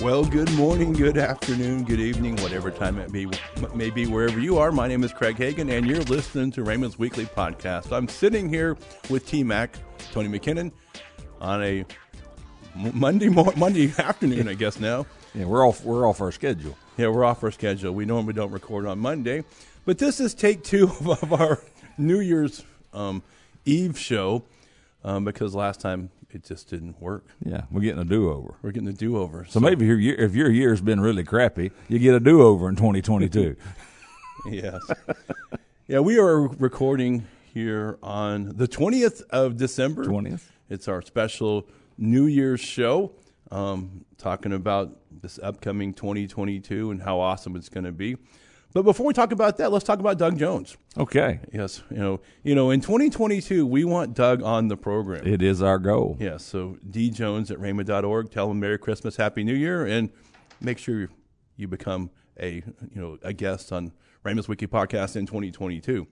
Well, good morning, good afternoon, good evening, whatever time it be, may be wherever you are. My name is Craig Hagin, and you're listening to Rhema's Weekly Podcast. I'm sitting here with T Mac, Tony McKinnon, on a Monday mo- Monday afternoon, I guess now. Yeah, we're off. We're off our schedule. Yeah, we're off our schedule. We normally don't record on Monday, but this is take two of our New Year's um, Eve show um, because last time it just didn't work. Yeah, we're getting a do over. We're getting a do over. So, maybe your year, if your year's been really crappy, you get a do over in 2022. yes. yeah, we are recording here on the 20th of December. 20th. It's our special New Year's show, um, talking about this upcoming 2022 and how awesome it's going to be. But before we talk about that, let's talk about Doug Jones. Okay, Yes, you know, you know, in 2022, we want Doug on the program. it is our goal. Yes, so D Jones at Rhema.org. Tell him Merry Christmas, Happy New Year, and make sure you become a you know a guest on Rhema's Wiki Podcast in 2022.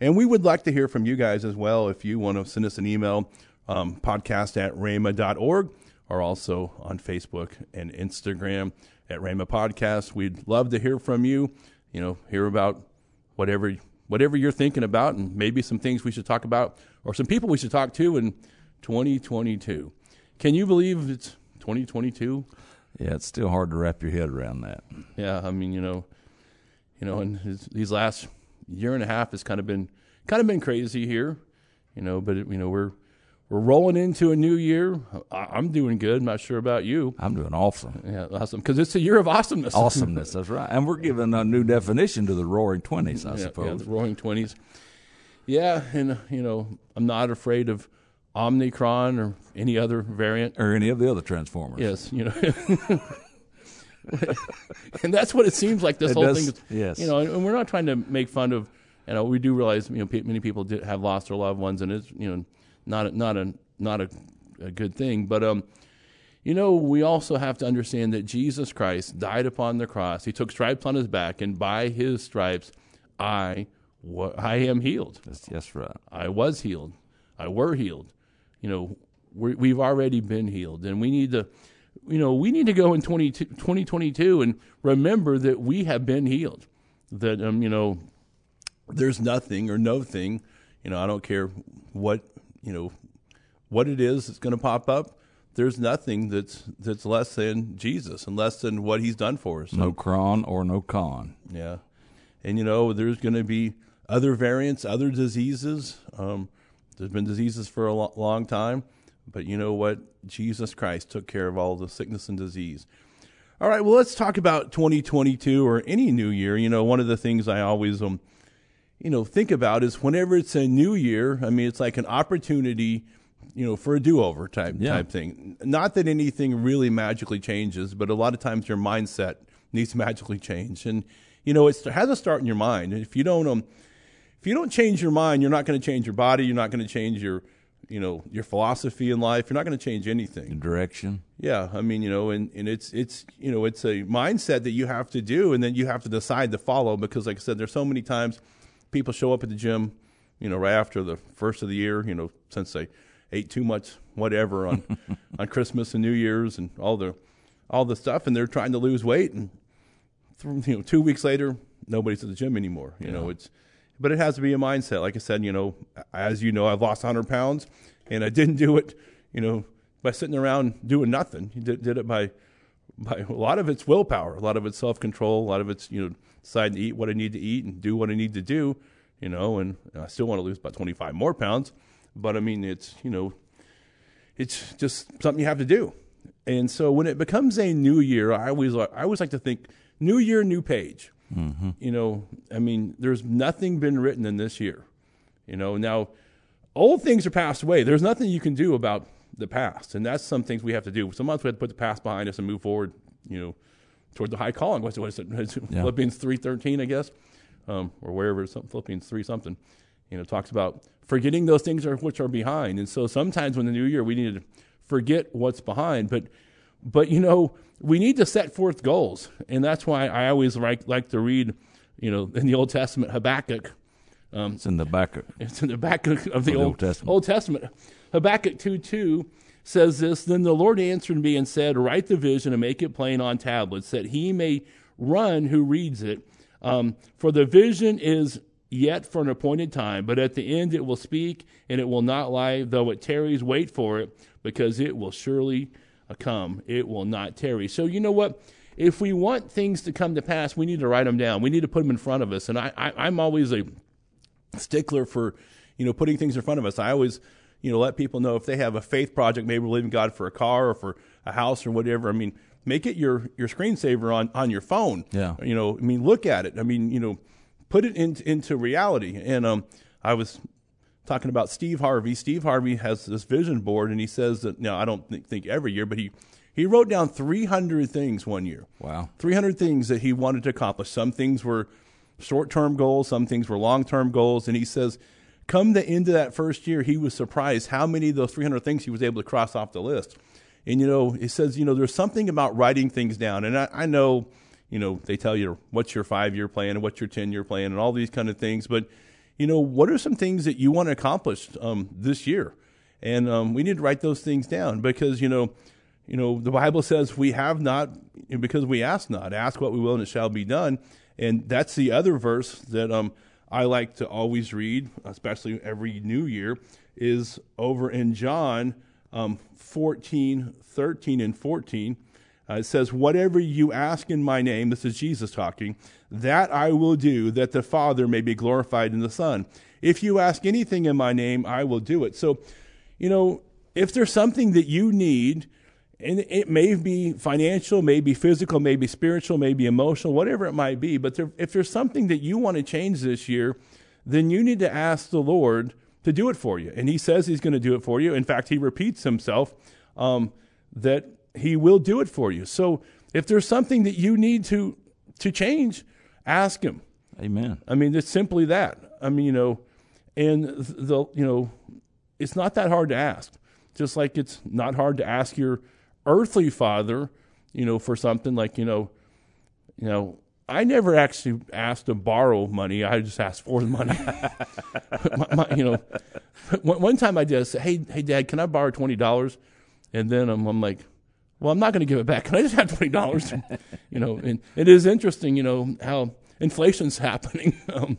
And we would like to hear from you guys as well. If you want to send us an email, um, podcast at rhema.org, or also on Facebook and Instagram at Rhema Podcast. We'd love to hear from you. You know, hear about whatever whatever you're thinking about, and maybe some things we should talk about, or some people we should talk to in 2022. Can you believe it's 2022? Yeah, it's still hard to wrap your head around that. Yeah, I mean, you know, you know, and his, these last year and a half has kind of been kind of been crazy here, you know. But it, you know, we're we're rolling into a new year. I, I'm doing good. I'm not sure about you. I'm doing awesome. Yeah, awesome because it's a year of awesomeness. Awesomeness, that's right. And we're giving a new definition to the Roaring Twenties, I yeah, suppose. yeah, the Roaring Twenties. Yeah, and uh, you know, I'm not afraid of Omnicron or any other variant. or any of the other Transformers. Yes, you know. and that's what it seems like this It whole does, thing is. yes. You know, and we're not trying to make fun of. You know, we do realize you know many people did have lost their loved ones, and it's you know not a, not a not a, a good thing. But um, you know, we also have to understand that Jesus Christ died upon the cross. He took stripes on his back, and by his stripes, I wa- I am healed. That's, that's right. I was healed. I were healed. You know, we we've already been healed, and we need to, you know, we need to go in 20, 2022 and remember that we have been healed. That um, you know, there's nothing or no thing. You know, I don't care what you know, what it is that's going to pop up. There's nothing that's that's less than Jesus and less than what He's done for us. No cron or no con. Yeah, and you know, there's going to be other variants, other diseases. Um, there's been diseases for a lo- long time, but you know what? Jesus Christ took care of all the sickness and disease. All right, well, let's talk about 2022 or any new year. You know, one of the things I always um, you know, think about is whenever it's a new year. I mean, it's like an opportunity, you know, for a do-over type Yeah. type thing. Not that anything really magically changes, but a lot of times your mindset needs to magically change, and you know, it has to start in your mind. If you don't, um, if you don't change your mind, you're not going to change your body. You're not going to change your, you know, your philosophy in life. You're not going to change anything. Direction. Yeah, I mean, you know, and, and it's it's you know, it's a mindset that you have to do, and then you have to decide to follow because, like I said, there's so many times people show up at the gym, you know, right after the first of the year, you know, since they ate too much whatever on on Christmas and New Year's and all the all the stuff, and they're trying to lose weight, and th- you know, two weeks later, nobody's at the gym anymore. You know, it's but it has to be a mindset. Like I said, you know, as you know, I've lost 100 pounds, and I didn't do it, you know, by sitting around doing nothing. You did, did it by, by a lot of it's willpower, a lot of it's self control, a lot of it's you know deciding to eat what I need to eat and do what I need to do, you know. And I still want to lose about 25 more pounds, but I mean, it's you know, it's just something you have to do. And so when it becomes a new year, I always I always like to think new year, new page. Mm-hmm. You know, I mean, there's nothing been written in this year. You know, now old things are passed away. There's nothing you can do about the past, and that's some things we have to do. Sometimes we have to put the past behind us and move forward. You know, toward the high calling. What's what is it? It's Yeah. Philippians three thirteen, I guess, um, or wherever it's some- Philippians three something. You know, talks about forgetting those things are, which are behind. And so sometimes when the new year, we need to forget what's behind, but but you know we need to set forth goals, and that's why I always like like to read, you know, in the Old Testament Habakkuk. It's in the back. Of, It's in the back of the the Old, Old Testament. Old Testament. Habakkuk 2 2 says this Then the Lord answered me and said, Write the vision and make it plain on tablets, that he may run who reads it. Um, for the vision is yet for an appointed time, but at the end it will speak and it will not lie, though it tarries, wait for it, because it will surely come. It will not tarry. So, you know what? If we want things to come to pass, we need to write them down. We need to put them in front of us. And I, I, I'm always a stickler for, you know, putting things in front of us. I always, you know, let people know if they have a faith project, maybe believing God for a car or for a house or whatever. I mean, make it your your screensaver on on your phone. Yeah. You know, I mean, look at it. I mean, you know, put it into into reality. And um, I was talking about Steve Harvey. Steve Harvey has this vision board, and he says that now I don't think, think every year, but he he wrote down 300 things one year. Wow. 300 things that he wanted to accomplish. Some things were short term goals, some things were long term goals. And he says, come the end of that first year, he was surprised how many of those 300 things he was able to cross off the list. And, you know, he says, you know, there's something about writing things down. And I, I know, you know, they tell you what's your five year plan and what's your 10 year plan and all these kind of things. But, you know, what are some things that you want to accomplish um, this year? And um, we need to write those things down because, you know, you know, the Bible says we have not because we ask not. Ask what we will and it shall be done. And that's the other verse that um, I like to always read, especially every new year, is over in John um, 14, 13, and 14. Uh, it says, Whatever you ask in my name, this is Jesus talking, that I will do, that the Father may be glorified in the Son. If you ask anything in my name, I will do it. So, you know, if there's something that you need, and it may be financial, maybe physical, maybe spiritual, maybe emotional, whatever it might be. But there, if there's something that you want to change this year, then you need to ask the Lord to do it for you. And He says He's going to do it for you. In fact, He repeats Himself um, that He will do it for you. So if there's something that you need to to change, ask Him. Amen. I mean, it's simply that. I mean, you know, and the you know, it's not that hard to ask. Just like it's not hard to ask your earthly father, you know, for something like, you know, you know, I never actually asked to borrow money. I just asked for the money. my, my, you know, one, one, time I just said, "Hey, hey, Dad, can I borrow twenty dollars?" And then I'm, I'm like, "Well, I'm not going to give it back. Can I just have twenty dollars?" you know, and it is interesting, you know, how inflation's happening. Um,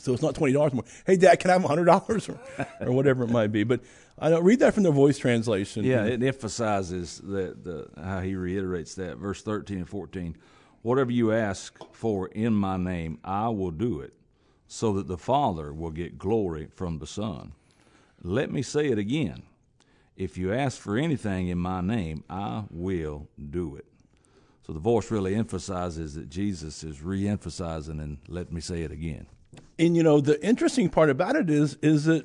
so it's not twenty dollars more. Hey, Dad, can I have hundred dollars or, or whatever it might be? But I don't read that from the voice translation. Yeah, it emphasizes that the how he reiterates that verse thirteen and fourteen. Whatever you ask for in my name, I will do it, so that the Father will get glory from the Son. Let me say it again. If you ask for anything in my name, I will do it. So the voice really emphasizes that Jesus is re emphasizing, and let me say it again. And you know, the interesting part about it is is that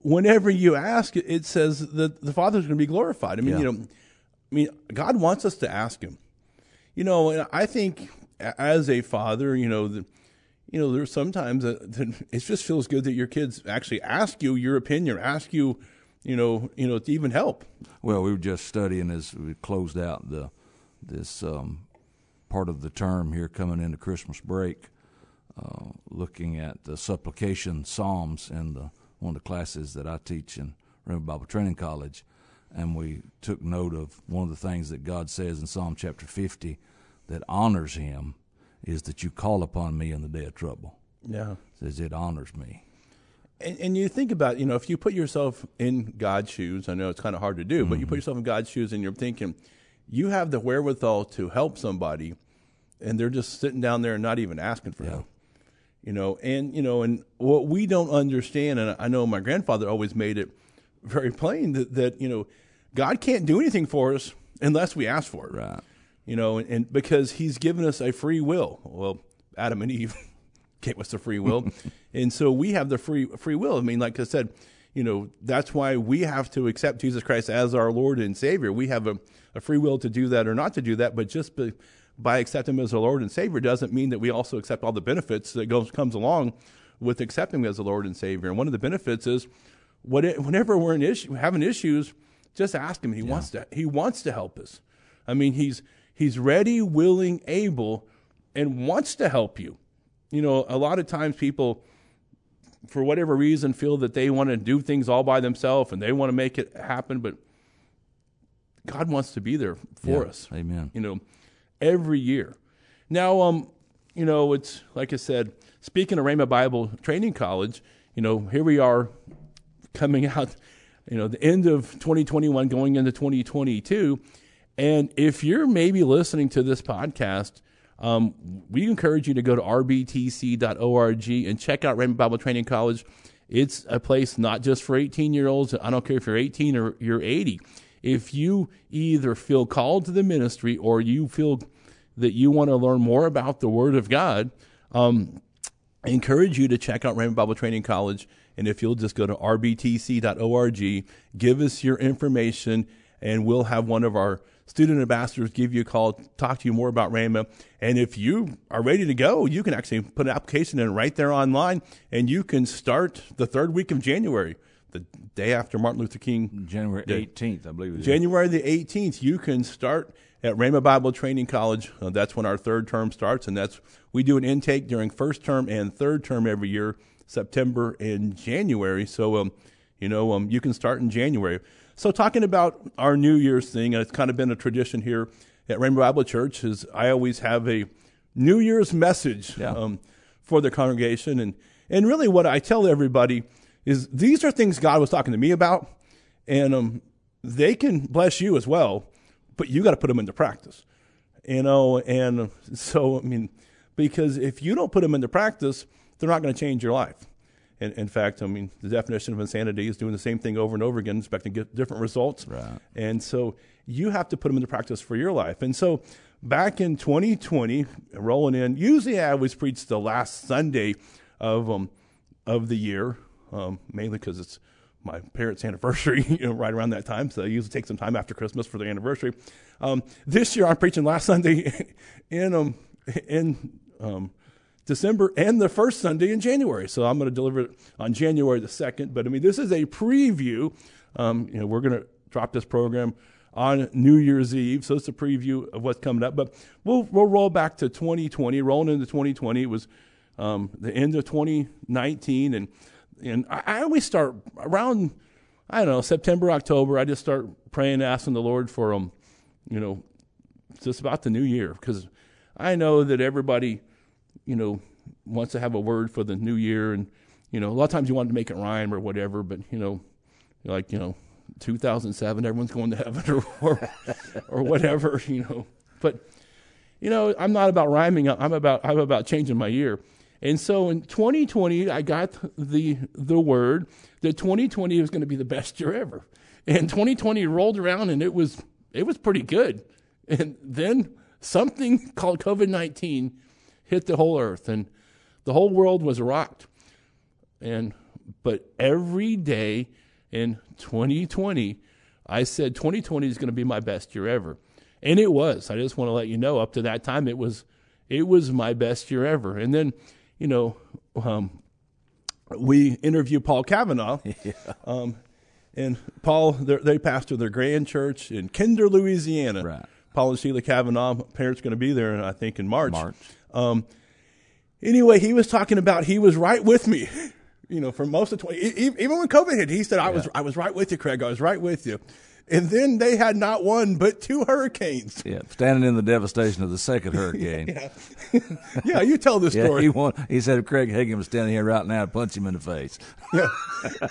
whenever you ask, it says that the Father's going to be glorified. I mean, Yeah. you know, I mean, God wants us to ask Him. You know, and I think as a father, you know, the, you know, there's sometimes that, that it just feels good that your kids actually ask you your opinion, ask you, you know, you know, to even help. Well, we were just studying as we closed out the this um, part of the term here coming into Christmas break, uh, looking at the supplication psalms in the one of the classes that I teach in Rhema Bible Training College, and we took note of one of the things that God says in Psalm chapter fifty that honors Him is that you call upon me in the day of trouble. Yeah. says it honors me. And, and you think about, you know, if you put yourself in God's shoes, I know it's kind of hard to do, but you Mm-hmm. put yourself in God's shoes and you're thinking, you have the wherewithal to help somebody, and they're just sitting down there and not even asking for Yeah. help. You know, and you know, and what we don't understand, and I know my grandfather always made it very plain that, that you know, God can't do anything for us unless we ask for it. Right. You know, and, and because He's given us a free will. Well, Adam and Eve gave us a free will, and so we have the free free will. I mean, like I said, you know, that's why we have to accept Jesus Christ as our Lord and Savior. We have a, a free will to do that or not to do that, but just by, by accepting Him as our Lord and Savior doesn't mean that we also accept all the benefits that goes comes along with accepting Him as the Lord and Savior. And one of the benefits is what it, whenever we're in issue, having issues, just ask Him. He wants to. He wants to help us. I mean, He's He's ready, willing, able, and wants to help you. You know, a lot of times people, for whatever reason, feel that they want to do things all by themselves and they want to make it happen. But God wants to be there for Yeah. us. Amen. You know, every year. Now, um, you know, it's like I said. Speaking of Rhema Bible Training College, you know, here we are coming out, you know, the end of 2021 going into 2022. And if you're maybe listening to this podcast, um, we encourage you to go to rbtc.org and check out Rhema Bible Training College. It's a place not just for 18 year olds. I don't care if you're 18 or you're 80. If you either feel called to the ministry or you feel that you want to learn more about the Word of God, um, I encourage you to check out Rhema Bible Training College. And if you'll just go to rbtc.org, give us your information, and we'll have one of our student ambassadors give you a call, talk to you more about Rhema. And if you are ready to go, you can actually put an application in right there online, and you can start the third week of January, the day after Martin Luther King January 18th, I believe it is. January the 18th, you can start at Rhema Bible Training College. Uh, that's when our third term starts, and that's we do an intake during first term and third term every year, September and January. So, um, you know, um, you can start in January. So, talking about our New Year's thing, and it's kind of been a tradition here at Rhema Bible Church, is I always have a New Year's message Yeah. um, for the congregation, and and really what I tell everybody is these are things God was talking to me about, and um, they can bless you as well, but you got to put them into practice, you know. And so, I mean, because if you don't put them into practice, they're not going to change your life. And in fact, I mean, the definition of insanity is doing the same thing over and over again, expecting to get different results. Right. And so you have to put them into practice for your life. And so back in 2020, rolling in, usually I always preach the last Sunday of um, of the year, um, mainly because it's my parents' anniversary, you know, right around that time. So I usually take some time after Christmas for their anniversary. Um, this year I'm preaching last Sunday in um, in um, December and the first Sunday in January. So I'm going to deliver it on January the 2nd. But I mean, this is a preview. Um, you know, we're going to drop this program on New Year's Eve. So it's a preview of what's coming up. But we'll, we'll roll back to 2020, rolling into 2020. It was um, the end of 2019. And, and I, I always start around, I don't know, September, October. I just start praying, asking the Lord for, them. you know, just about the new year because I know that everybody, you know, wants to have a word for the new year, and you know, a lot of times you want to make it rhyme or whatever, but you know, like you know, 2007, everyone's going to heaven or or, or whatever, you know. But you know, I'm not about rhyming. Up I'm about I'm about changing my year. And so in 2020, I got the the word that 2020 was going to be the best year ever. And 2020 rolled around, and it was it was pretty good. And then something called COVID 19 hit the whole earth, and the whole world was rocked. And but every day in 2020, I said 2020 is going to be my best year ever, and it was. I just want to let you know. Up to that time, it was it was my best year ever. And then, you know, um, we interviewed Paul Kavanaugh. Um, and Paul, they're- pastor their grand church in Kinder, Louisiana. Right. Paul and Sheila Kavanaugh, parents going to be there, I think, in March. March. Um, anyway, he was talking about he was right with me, you know, for most of 20, e- e- even when COVID hit, he said, I was, I was right with you, Craig. I was right with you. And then they had not one, but two hurricanes. Yeah, standing in the devastation of the second hurricane. Yeah. yeah, you tell this Yeah, story. he won, he said if Craig Hagin was standing here right now, I'd punch him in the face. yeah.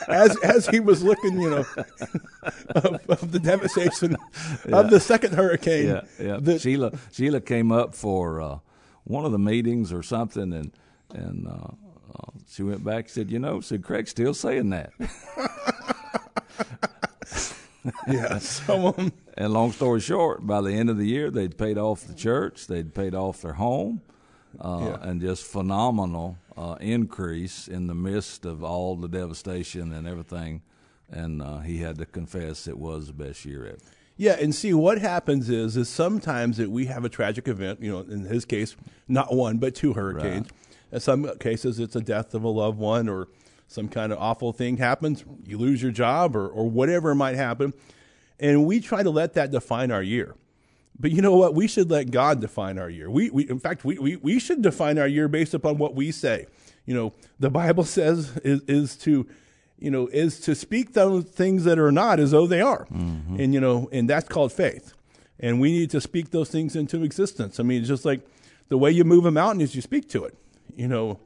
As as he was looking, you know, of, of the devastation of the second hurricane. Yeah, yeah. the- Sheila Sheila came up for uh, one of the meetings or something, and and uh, uh, she went back. and Said, you know, said Craig's still saying that. Yeah. So um, And long story short, by the end of the year, they'd paid off the church, they'd paid off their home, uh, Yeah. and just phenomenal uh, increase in the midst of all the devastation and everything. And uh, he had to confess it was the best year ever. Yeah, and see what happens is is sometimes that we have a tragic event. You know, in his case, not one but two hurricanes. In some cases, it's a death of a loved one or some kind of awful thing happens. You lose your job or or whatever might happen, and we try to let that define our year. But you know what? We should let God define our year. We, we in fact, we, we, we should define our year based upon what we say. You know, the Bible says is, is to you know, is to speak those things that are not as though they are. Mm-hmm. And, you know, and that's called faith. And we need to speak those things into existence. I mean, it's just like the way you move a mountain is you speak to it. You know,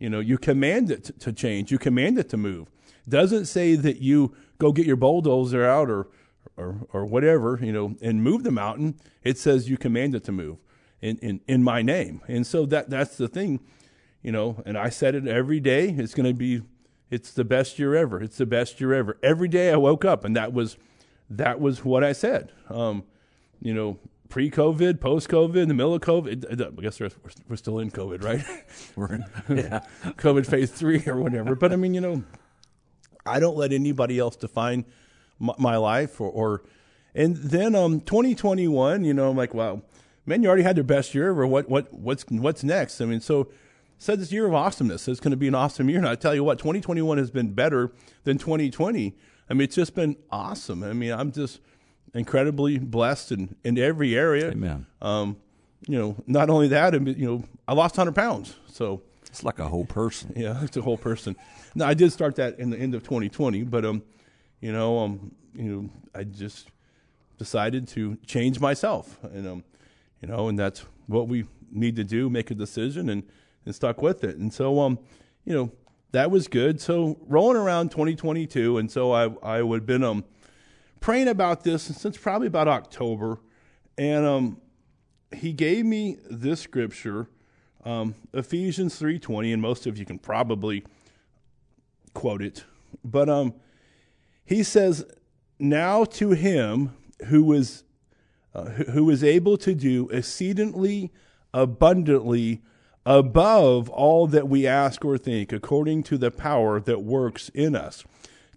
you know, you command it to change. You command it to move. Doesn't say that you go get your bulldozer out or, or, or whatever, you know, and move the mountain. It says you command it to move in, in, in my name. And so that, that's the thing, you know, and I said it every day. It's going to be, it's the best year ever. It's the best year ever. Every day I woke up and that was, that was what I said. Um, you know, pre-COVID, post-COVID, in the middle of COVID. I guess we're, we're still in COVID, right? We're in, yeah. COVID phase three or whatever. But I mean, you know, I don't let anybody else define my, my life or, or, and then um 2021, you know, I'm like, wow, man, you already had your best year ever. What what what's what's next? I mean, so said this year of awesomeness It's going to be an awesome year. And I tell you what, 2021 has been better than 2020. I mean, it's just been awesome. I mean, I'm just incredibly blessed in, in every area. Amen. Um, you know, not only that, you know, I lost 100 pounds. So, It's like a whole person. yeah, it's a whole person. Now, I did start that in the end of 2020, but, um, you know, um, you know, I just decided to change myself. And, um, you know, and that's what we need to do, make a decision and, and stuck with it. And so, um, you know, that was good. So rolling around 2022. And so I, I would have been, um, praying about this since probably about October. And, um, he gave me this scripture, um, Ephesians 3.20, and most of you can probably quote it. But, um, he says, now to him who is uh, who is able to do exceedingly abundantly above all that we ask or think, according to the power that works in us.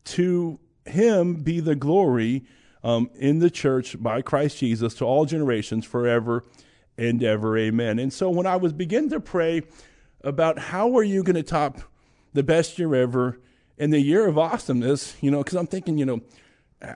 To him be the glory um, in the church by Christ Jesus to all generations forever and ever. Amen. And so when I was beginning to pray about how are you going to top the best year ever and the year of awesomeness, you know, because I'm thinking, you know,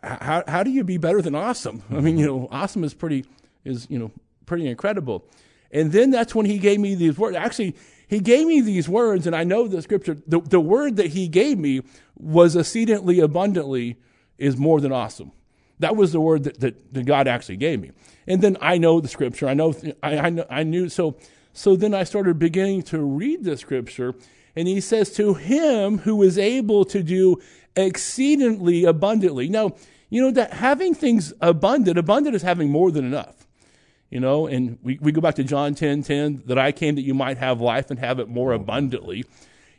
how how do you be better than awesome? I mean, you know, awesome is pretty is you know pretty incredible. And then that's when he gave me these words. Actually, he gave me these words, and I know the scripture. The, the word that he gave me was exceedingly abundantly is more than awesome. That was the word that, that, that God actually gave me. And then I know the scripture. I know I, I, know, I knew so. So then I started beginning to read the scripture, and he says, "To him who is able to do exceedingly abundantly." Now, you know that having things abundant, abundant is having more than enough. You know, and we, we go back to John 10 10, that I came that you might have life and have it more oh, abundantly.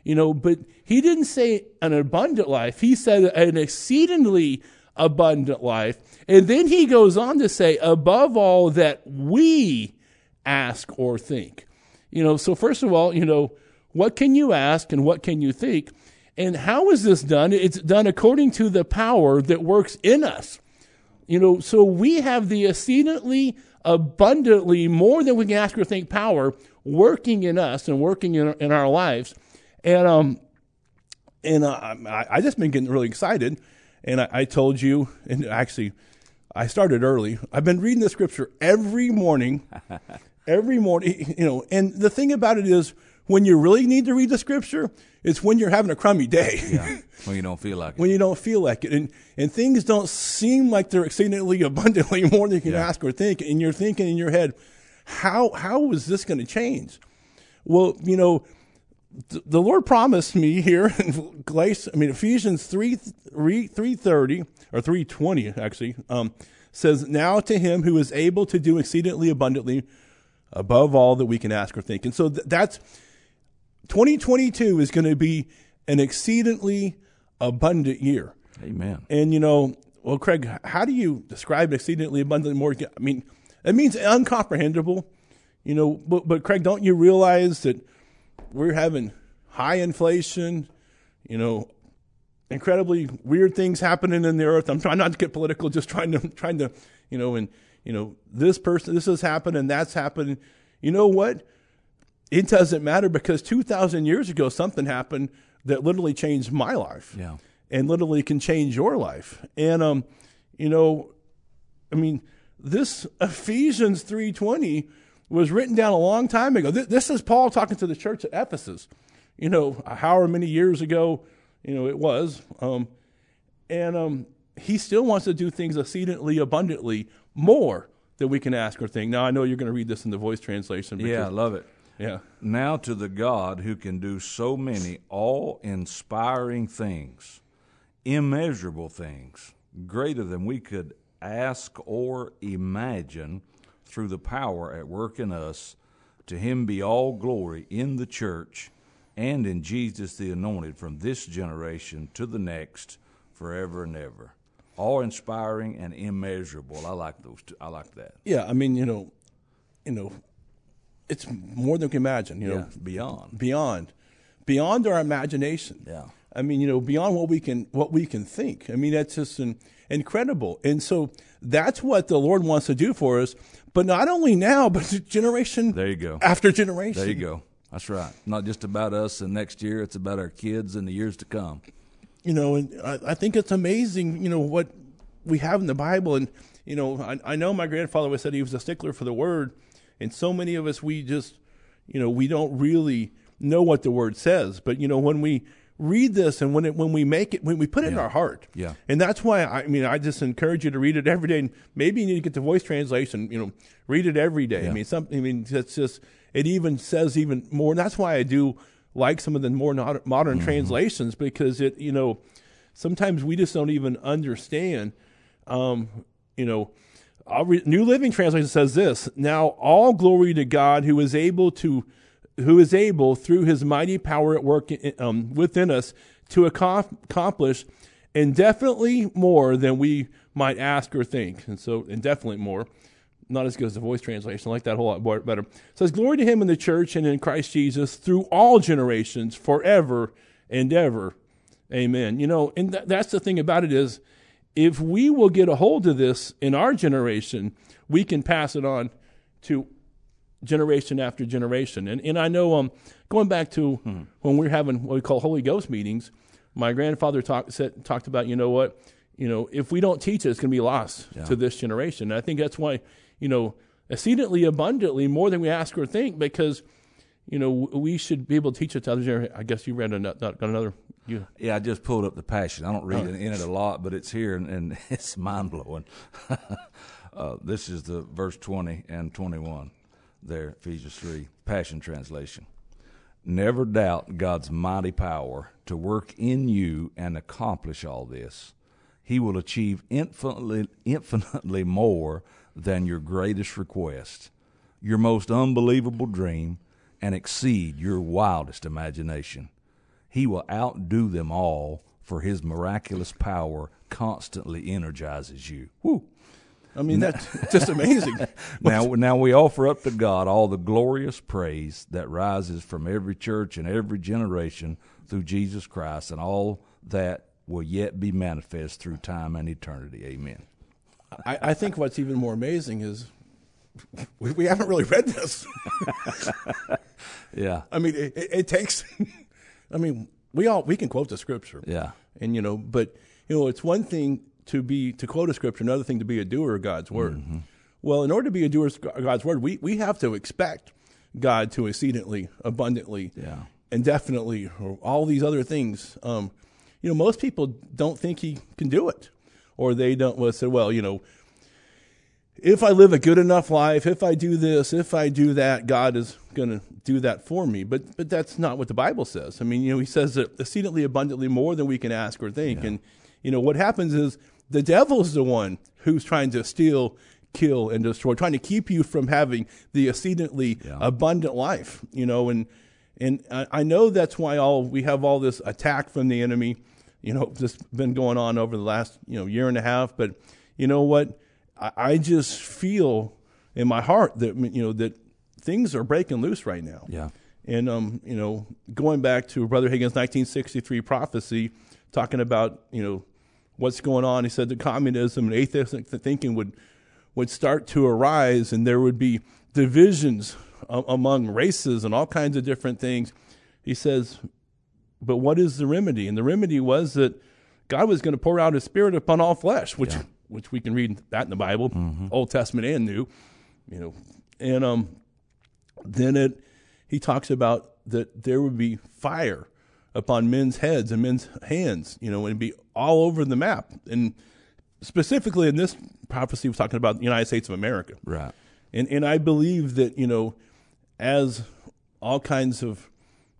You know, but he didn't say an abundant life. He said an exceedingly abundant life. And then he goes on to say, above all that we ask or think. You know, so first of all, you know, what can you ask and what can you think? And how is this done? It's done according to the power that works in us. You know, so we have the exceedingly abundantly more than we can ask or think power working in us and working in, in our lives. And um and uh, I, I just been getting really excited. And I, I told you, and actually, I started early. I've been reading the scripture every morning, every morning. You know, and the thing about it is, when you really need to read the scripture, it's when you're having a crummy day. Yeah. when you don't feel like it. when you don't feel like it. And, and things don't seem like they're exceedingly abundantly more than you can Yeah. ask or think. And you're thinking in your head, how, how is this going to change? Well, you know, th- the Lord promised me here in Galatians, I mean, Ephesians 3, 3, 330 or 320 actually, um, says, now to him who is able to do exceedingly abundantly above all that we can ask or think. And so th- that's 2022 is going to be an exceedingly abundant year. Amen. And you know, well, Craig, how do you describe exceedingly abundant more? I mean, it means uncomprehendable. You know, but, but Craig, don't you realize that we're having high inflation? You know, incredibly weird things happening in the earth. I'm trying not to get political, just trying to trying to, you know, and you know, this person, this has happened, and that's happened. You know what? It doesn't matter because 2,000 years ago, something happened that literally changed my life Yeah. and literally can change your life. And um, you know, I mean, this Ephesians three twenty was written down a long time ago. This, this is Paul talking to the church at Ephesus. You know, however many years ago, You know, it was. Um, and um, he still wants to do things exceedingly abundantly more than we can ask or think. Now, I know you're going to read this in the voice translation. Yeah, I love it. Yeah. Now to the God who can do so many all inspiring things, immeasurable things, greater than we could ask or imagine through the power at work in us. To him be all glory in the church and in Jesus the anointed from this generation to the next forever and ever. All inspiring and immeasurable. I like those two. I like that. Yeah, I mean, you know, you know, it's more than we can imagine. You know, Yeah, beyond. beyond, beyond our imagination. Yeah. I mean, you know, beyond what we can what we can think. I mean, that's just an, incredible. And so that's what the Lord wants to do for us. But not only now, but generation There you go. after generation. There you go. That's right. Not just about us and next year, it's about our kids and the years to come. you know, and I, I think it's amazing, you know, what we have in the Bible. And, you know, I, I know my grandfather always said he was a stickler for the word. And so many of us, we just, you know, we don't really know what the word says. But, you know, when we read this and when it, when we make it, when we put it in our heart. Yeah. And that's why, I mean, I just encourage you to read it every day. And maybe you need to get the voice translation, you know, read it every day. I mean, something, I mean, it's just, it even says even more. And that's why I do like some of the more not- modern Mm-hmm. translations because it, you know, sometimes we just don't even understand. Um, you know, re- New Living Translation says this: Now all glory to God, who is able to, who is able through His mighty power at work in, um, within us to accom- accomplish indefinitely more than we might ask or think, and so indefinitely more. Not as good as the voice translation. I like that a whole lot better. It says, Glory to him in the church and in Christ Jesus through all generations, forever and ever. Amen. You know, and th- that's the thing about it is, if we will get a hold of this in our generation, we can pass it on to generation after generation. And and I know um going back to when we are having what we call Holy Ghost meetings, my grandfather talked said talked about you know what you know if we don't teach it, it's going to be lost to this generation. And I think that's why you know exceedingly abundantly more than we ask or think because. You know, we should be able to teach it to others. I guess you read another, got another. You, Yeah, I just pulled up the passion. I don't read in, in it a lot, but it's here and, and it's mind blowing. uh, this is the verse 20 and 21 there, Ephesians 3, Passion Translation. Never doubt God's mighty power to work in you and accomplish all this. He will achieve infinitely, infinitely more than your greatest request, your most unbelievable dream, and exceed your wildest imagination. He will outdo them all, for his miraculous power constantly energizes you. Woo. I mean, that's just amazing. Now, now we offer up to God all the glorious praise that rises from every church and every generation through Jesus Christ, and all that will yet be manifest through time and eternity. Amen. I, I think what's even more amazing is we, we haven't really read this. Yeah, I mean, it, it, takes. I mean, we all we can quote the scripture, yeah, and you know, but you know, it's one thing to be to quote a scripture, another thing to be a doer of God's word. Well, in order to be a doer of God's word, we we have to expect God to exceedingly, abundantly, Yeah. indefinitely, or all these other things. Um, you know, most people don't think He can do it, or they don't. Well, say, well, you know, if I live a good enough life, if I do this, if I do that, God is going to do that for me. But but that's not what the Bible says. I mean, you know, He says that exceedingly abundantly more than we can ask or think. And you know what happens is the devil's the one who's trying to steal, kill, and destroy, trying to keep you from having the exceedingly Yeah. abundant life. You know, and and I, I know that's why all we have all this attack from the enemy. You know, this been going on over the last you know year and a half. But you know what? I, I just feel in my heart that you know that things are breaking loose right now. yeah, And um, you know, going back to Brother Hagin's 1963 prophecy, talking about you know what's going on, he said that communism and atheistic thinking would would start to arise, and there would be divisions a- among races and all kinds of different things. He says, but what is the remedy? And the remedy was that God was going to pour out His Spirit upon all flesh, which which we can read that in the Bible, Old Testament and New, you know, and um, then it he talks about that there would be fire upon men's heads and men's hands, you know, and be all over the map. And specifically in this prophecy, was talking about the United States of America. Right. And and I believe that you know, as all kinds of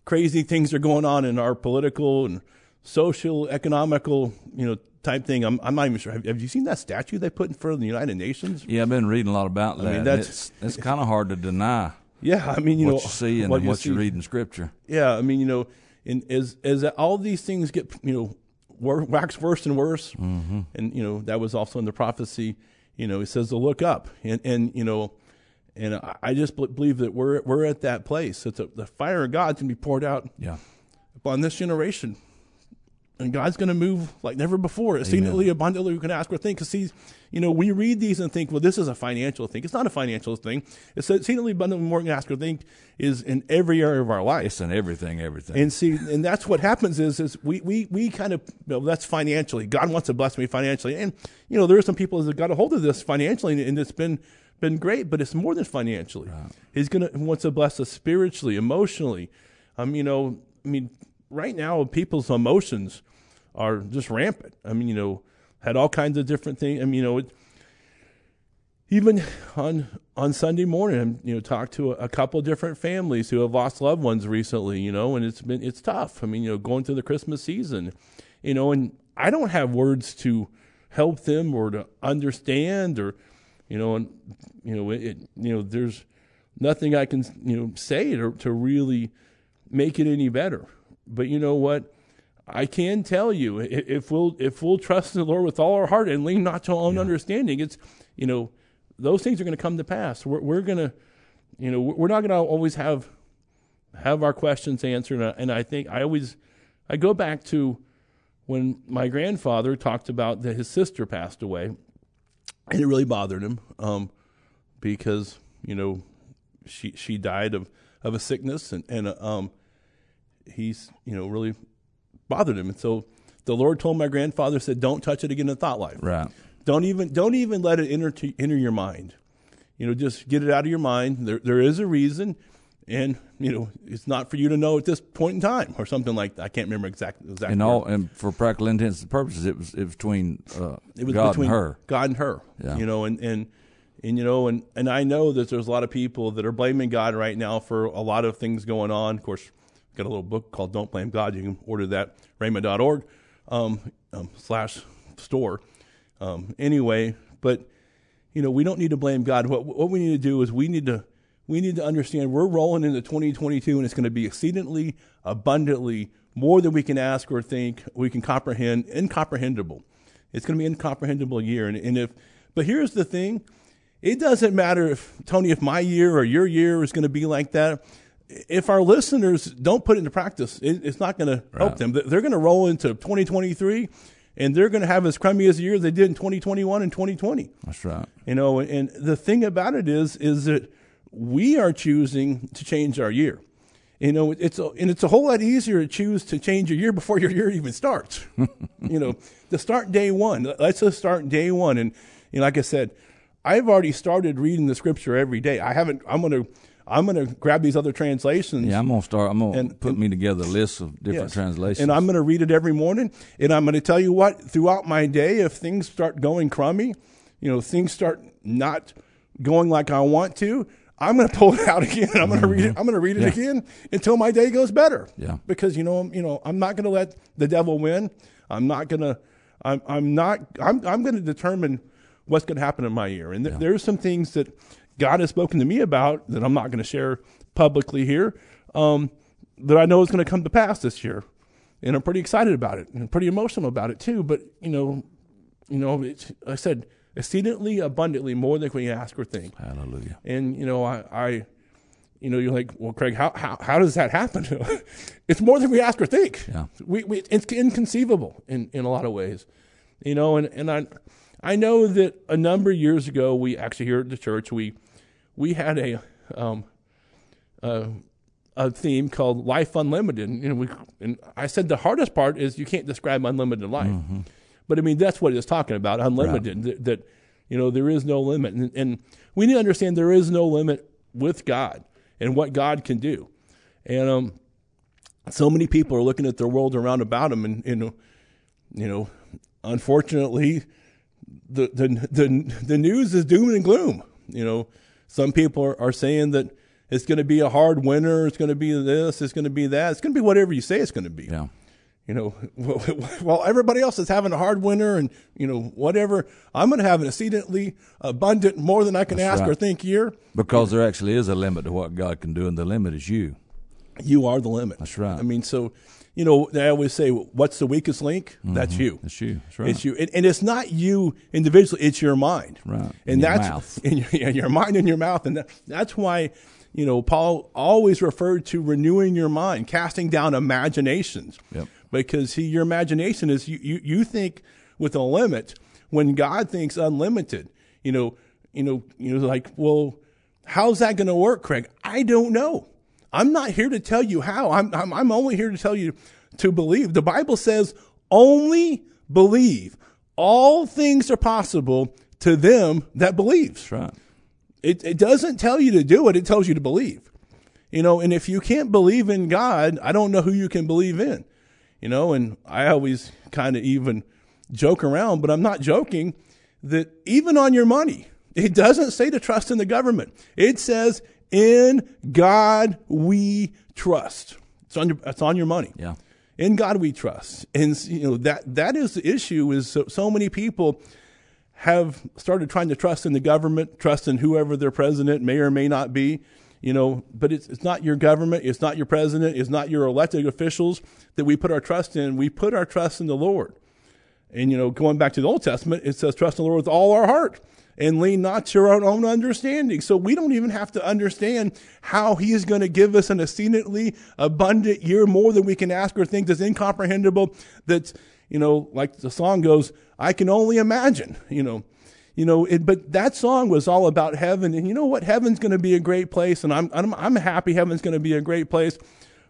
crazy things are going on in our political and social, economical, you know, type thing. I'm, I'm not even sure. Have, have you seen that statue they put in front of the United Nations? Yeah, I've been reading a lot about that. mean, that's it's, it's kind of hard to deny Yeah, I mean, you what know, you see and what what, you you read in Scripture. Yeah, I mean, you know, and as as all these things get, you know, wor- wax worse and worse, Mm-hmm. and you know that was also in the prophecy. You know, it says to look up, and and you know, and I, I just bel- believe that we're we're at that place. It's a, the fire of God's gonna be poured out Yeah. upon this generation. And God's going to move like never before, exceedingly abundantly we can ask or think. Because, see, you know, we read these and think, well, this is a financial thing. It's not a financial thing. It's exceedingly abundantly more can ask or think is in every area of our life. It's in everything, everything. And see, and that's what happens is, is we, we, we kind of, you know, that's financially. God wants to bless me financially. And, you know, there are some people that got a hold of this financially and it's been, been great, but it's more than financially. He's going to, wants to bless us spiritually, emotionally. Um, you know, I mean, right now people's emotions are just rampant. I mean, you know, had all kinds of different things. I mean, you know, it, even on on Sunday morning, you know, talked to a, a couple different families who have lost loved ones recently, you know, and it's been it's tough. I mean, you know, going through the Christmas season, you know, and I don't have words to help them or to understand or, you know, and you know, it, you know, there's nothing I can you know say to to really make it any better. But you know what? I can tell you, if we'll if we'll trust the Lord with all our heart and lean not to our own understanding, it's you know those things are going to come to pass. We're we're going to, you know, we're not going to always have have our questions answered. And I- think I always I go back to when my grandfather talked about that his sister passed away, and it really bothered him um, because you know she she died of of a sickness and and um he's you know really bothered him and so the lord told my grandfather said don't touch it again in thought life right. don't even don't even let it enter to, enter your mind you know just get it out of your mind there there is a reason and you know it's not for you to know at this point in time or something like that i can't remember exactly exactly And all and for practical intents and purposes, it was it was between uh, it was God between and her. God and her. Yeah. You know, and, and and you know, and, and I know that there's a lot of people that are blaming God right now for a lot of things going on. Of course, got a little book called "Don't Blame God." You can order that Rhema.org um, um, slash store. Um, anyway, but you know, we don't need to blame God. What what we need to do is we need to we need to understand we're rolling into 2022, and it's going to be exceedingly abundantly more than we can ask or think, we can comprehend, incomprehensible. It's going to be an incomprehensible year, and, and if but here's the thing. It doesn't matter if Tony, if my year or your year is going to be like that. If our listeners don't put it into practice, it, it's not going to help them. They're going to roll into 2023, and they're going to have as crummy as a year they did in 2021 and 2020. That's right. You know, and the thing about it is, is that we are choosing to change our year. You know, it's a, and it's a whole lot easier to choose to change your year before your year even starts. you know, to start day one. Let's just start day one. And you know, like I said, I've already started reading the scripture every day. I haven't. I'm gonna. I'm gonna grab these other translations. Yeah, I'm gonna start. I'm gonna And- put me together a list of different Yes. translations. And I'm going to read it every morning. And I'm going to tell you what, throughout my day, if things start going crummy, you know, things start not going like I want to, I'm going to pull it out again. I'm going to read it. I'm going to read it. Yeah. again until my day goes better. Yeah. Because you know, I'm- you know, I'm not going to let the devil win. I'm not going to. I'm. I'm not. I'm. I'm going to determine what's going to happen in my year. And th- there's some things that God has spoken to me about that I'm not going to share publicly here. Um, that I know is going to come to pass this year, and I'm pretty excited about it and pretty emotional about it too. But you know, you know, it's, I said exceedingly abundantly more than we ask or think. Hallelujah. And you know, I, I you know, you're like, well, Craig, how how, how does that happen? it's more than we ask or think. Yeah. We, we it's inconceivable in, in a lot of ways, you know. And, and I I know that a number of years ago, we actually here at the church we we had a um, uh, a theme called Life Unlimited. And, you know, we and I said the hardest part is you can't describe unlimited life, but I mean that's what it's talking about, unlimited. That, that you know there is no limit, and, and we need to understand there is no limit with God and what God can do. And um, so many people are looking at their world around about them, and you know, you know, unfortunately, the the the, the news is doom and gloom. You know, some people are, are saying that it's going to be a hard winter. It's going to be this. It's going to be that. It's going to be whatever you say it's going to be. Yeah. You know, while everybody else is having a hard winter and, you know, whatever, I'm going to have an exceedingly abundant, more than I can That's ask right. or think year. Because there actually is a limit to what God can do, and the limit is you. You are the limit. That's right. I mean, so, you know, they always say, what's the weakest link? Mm-hmm. That's you. That's you. That's right. It's you, and, and it's not you individually. It's your mind, Right. And that's in your, yeah, your mind and your mouth, and that, that's why you know Paul always referred to renewing your mind, casting down imaginations, Yep. because see, your imagination is you, you you think with a limit when God thinks unlimited. You know, you know, you know, like, well, how's that going to work, Craig? I don't know. I'm not here to tell you how. I'm, I'm, I'm only here to tell you to believe. The Bible says only believe. All things are possible to them that believes. Right. It, it doesn't tell you to do it. It tells you to believe. You know, and if you can't believe in God, I don't know who you can believe in. You know, and I always kind of even joke around, but I'm not joking that even on your money, it doesn't say to trust in the government. It says in God we trust. It's on your, it's on your money Yeah. in God we trust. And you know that that is the issue is so, so many people have started trying to trust in the government, trust in whoever their president may or may not be, you know, but it's it's not your government, it's not your president, it's not your elected officials that we put our trust in. We put our trust in the Lord. And you know, going back to the Old Testament, it says trust in the Lord with all our heart and lean not to our own understanding. So we don't even have to understand how he is going to give us an exceedingly abundant year more than we can ask or think that's incomprehensible. That's, you know, like the song goes, I can only imagine, you know. You know, it, but that song was all about heaven, and you know what? Heaven's going to be a great place, and I'm I'm, I'm happy heaven's going to be a great place,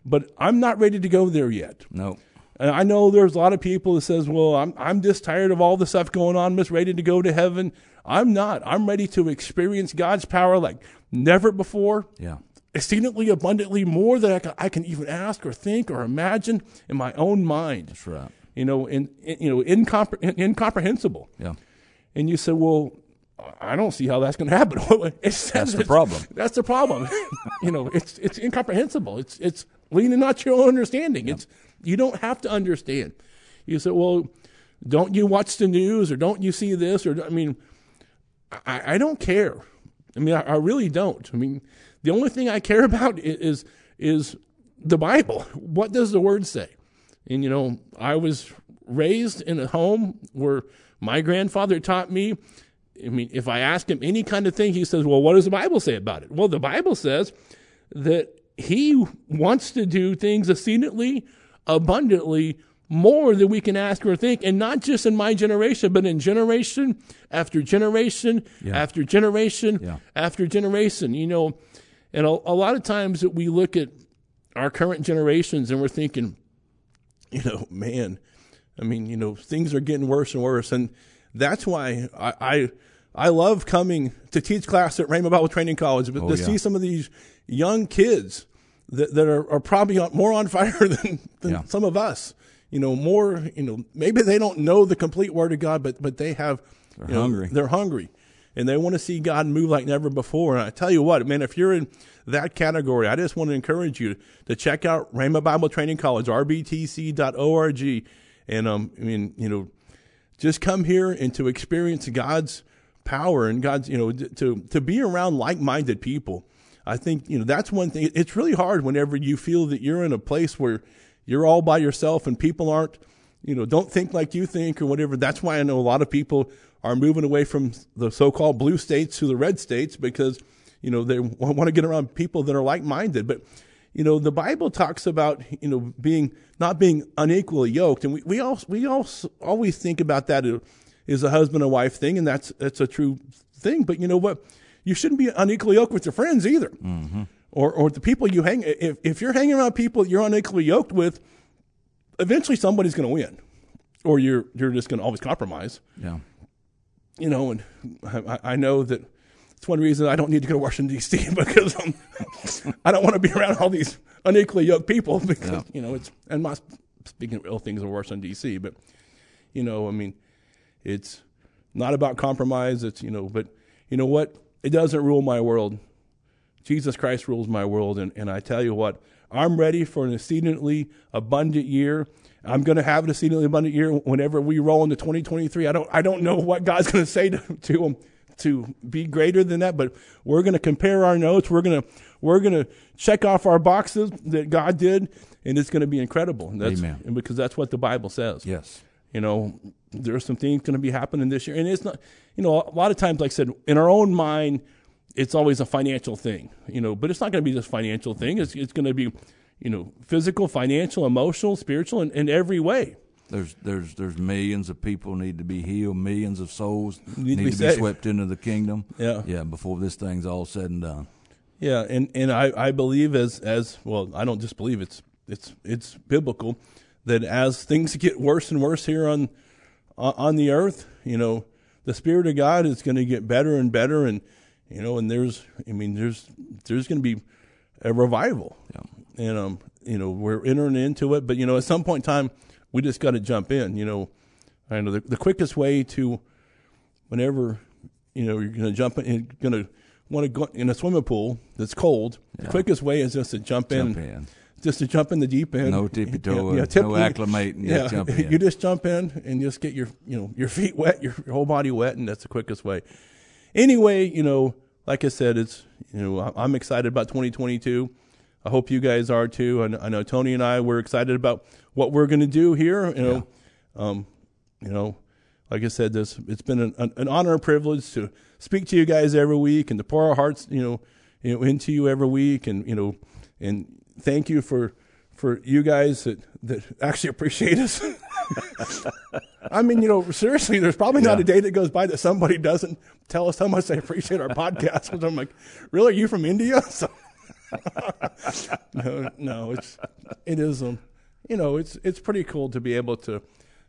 but I'm not ready to go there yet. No. And I know there's a lot of people that says, "Well, I'm I'm just tired of all the stuff going on. I'm just ready to go to heaven." I'm not. I'm ready to experience God's power like never before, Yeah. exceedingly abundantly more than I can, I can even ask or think or imagine in my own mind. That's right. You know, in, in you know, incompre- incomprehensible. Yeah. And you said, "Well, I don't see how that's going to happen." That's the problem. That's the problem. you know, it's it's incomprehensible. It's it's leaning not your own understanding. It's you don't have to understand. You say, "Well, don't you watch the news or don't you see this?" Or I mean, I, I don't care. I mean, I, I really don't. I mean, the only thing I care about is is the Bible. What does the Word say? And you know, I was raised in a home where my grandfather taught me. I mean, if I ask him any kind of thing, he says, "Well, what does the Bible say about it?" Well, the Bible says that He wants to do things exceedingly, abundantly more than we can ask or think, and not just in my generation, but in generation after generation Yeah. after generation Yeah. after generation. You know, and a, a lot of times that we look at our current generations and we're thinking, you know, man, I mean, you know, things are getting worse and worse, and that's why I I, I love coming to teach class at Rhema Bible Training College, but to yeah. see some of these young kids that, that are, are probably on, more on fire than, than Yeah. some of us. You know, more. You know, maybe they don't know the complete Word of God, but but they have. They're you know, hungry. they're hungry, and they want to see God move like never before. And I tell you what, man, if you're in that category, I just want to encourage you to check out Rhema Bible Training College, rbtc.org, and um, I mean, you know, just come here and to experience God's power and God's, you know, to to be around like-minded people. I think you know that's one thing. It's really hard whenever you feel that you're in a place where you're all by yourself and people aren't, you know, don't think like you think or whatever. That's why I know a lot of people are moving away from the so-called blue states to the red states because you know they want to get around people that are like-minded. But you know, the Bible talks about you know being not being unequally yoked, and we we all we all always think about that uh, as a husband and wife thing, and that's that's a true thing. But you know what? You shouldn't be unequally yoked with your friends either, or or the people you hang. If if you're hanging around people you're unequally yoked with, eventually somebody's going to win, or you're you're just going to always compromise Yeah. you know, and I, I know that it's one reason I don't need to go to Washington D.C. because um, I don't want to be around all these unequally yoked people because Yeah. you know it's and my speaking of ill things of Washington D.C. But you know, I mean, it's not about compromise. It's you know, but you know what? It doesn't rule my world. Jesus Christ rules my world, and, and I tell you what, I'm ready for an exceedingly abundant year. I'm going to have an exceedingly abundant year whenever we roll into 2023. I don't I don't know what God's going to say to to him to be greater than that, but we're going to compare our notes. We're going to we're going to check off our boxes that God did, and it's going to be incredible. And that's, Amen. and because that's what the Bible says. Yes. You know, there's some things going to be happening this year, and it's not. You know, a lot of times, like I said, in our own mind, it's always a financial thing. You know, but it's not going to be just financial thing. It's it's going to be, you know, physical, financial, emotional, spiritual, in, in every way. There's there's there's millions of people need to be healed, millions of souls Need need, to be to be swept into the kingdom. Yeah. Yeah, before this thing's all said and done. Yeah, and, and I, I believe as as well, I don't just believe it's it's it's biblical that as things get worse and worse here on on the earth, you know, the spirit of God is going to get better and better, and you know, and there's I mean there's there's going to be a revival, Yeah. and um you know we're entering into it, but you know at some point in time we just got to jump in, you know, I know the, the quickest way to whenever you know you're going to jump in, you're going to want to go in a swimming pool that's cold. The quickest way is just to jump, Jump in, in. Just to jump in the deep end. No tippy toe, yeah, no acclimating, Yeah, just jump in. you just jump in and just get your you know your feet wet, your, your whole body wet, and that's the quickest way. Anyway, you know, like I said, it's you know I'm excited about 2022. I hope you guys are too. I know, I know Tony and I we're excited about what we're going to do here. You know, um, you know, like I said, this it's been an, an, an honor and privilege to speak to you guys every week and to pour our hearts, you know, you know, into you every week, and you know, and thank you for for you guys that that actually appreciate us. I mean, you know, seriously, there's probably not Yeah. a day that goes by that somebody doesn't tell us how much they appreciate our podcast. 'Cause I'm like, really? Are you from India? So, no, no, it's it is um, you know, it's it's pretty cool to be able to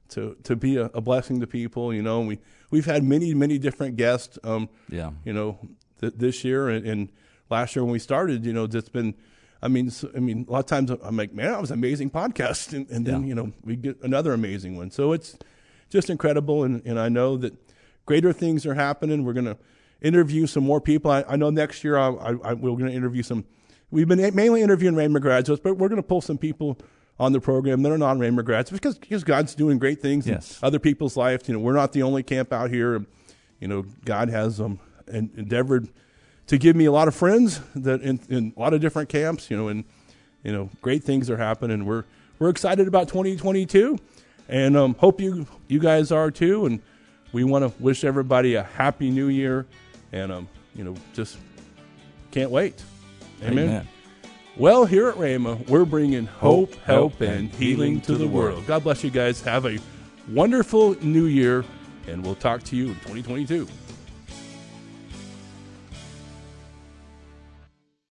to to be a, a blessing to people. You know, we we've had many many different guests. Um, Yeah. you know, th- this year and, and last year when we started, you know, it's been. I mean, so, I mean, a lot of times I'm like, man, that was an amazing podcast, and, and then Yeah. you know we get another amazing one. So it's just incredible, and, and I know that greater things are happening. We're gonna interview some more people. I, I know next year I, I, I, we're gonna interview some. We've been mainly interviewing Rhema graduates, but we're gonna pull some people on the program that are non Rhema graduates because because God's doing great things Yes. in other people's lives. You know, we're not the only camp out here. You know, God has um en- endeavored to give me a lot of friends that in, in a lot of different camps. You know, and you know, great things are happening. We're we're excited about 2022, and um, hope you you guys are too. And we want to wish everybody a happy New Year, and um, you know, just can't wait. Amen. Amen. Well, here at Rhema, we're bringing hope, help, and healing to the world. God bless you guys. Have a wonderful new year, and we'll talk to you in 2022.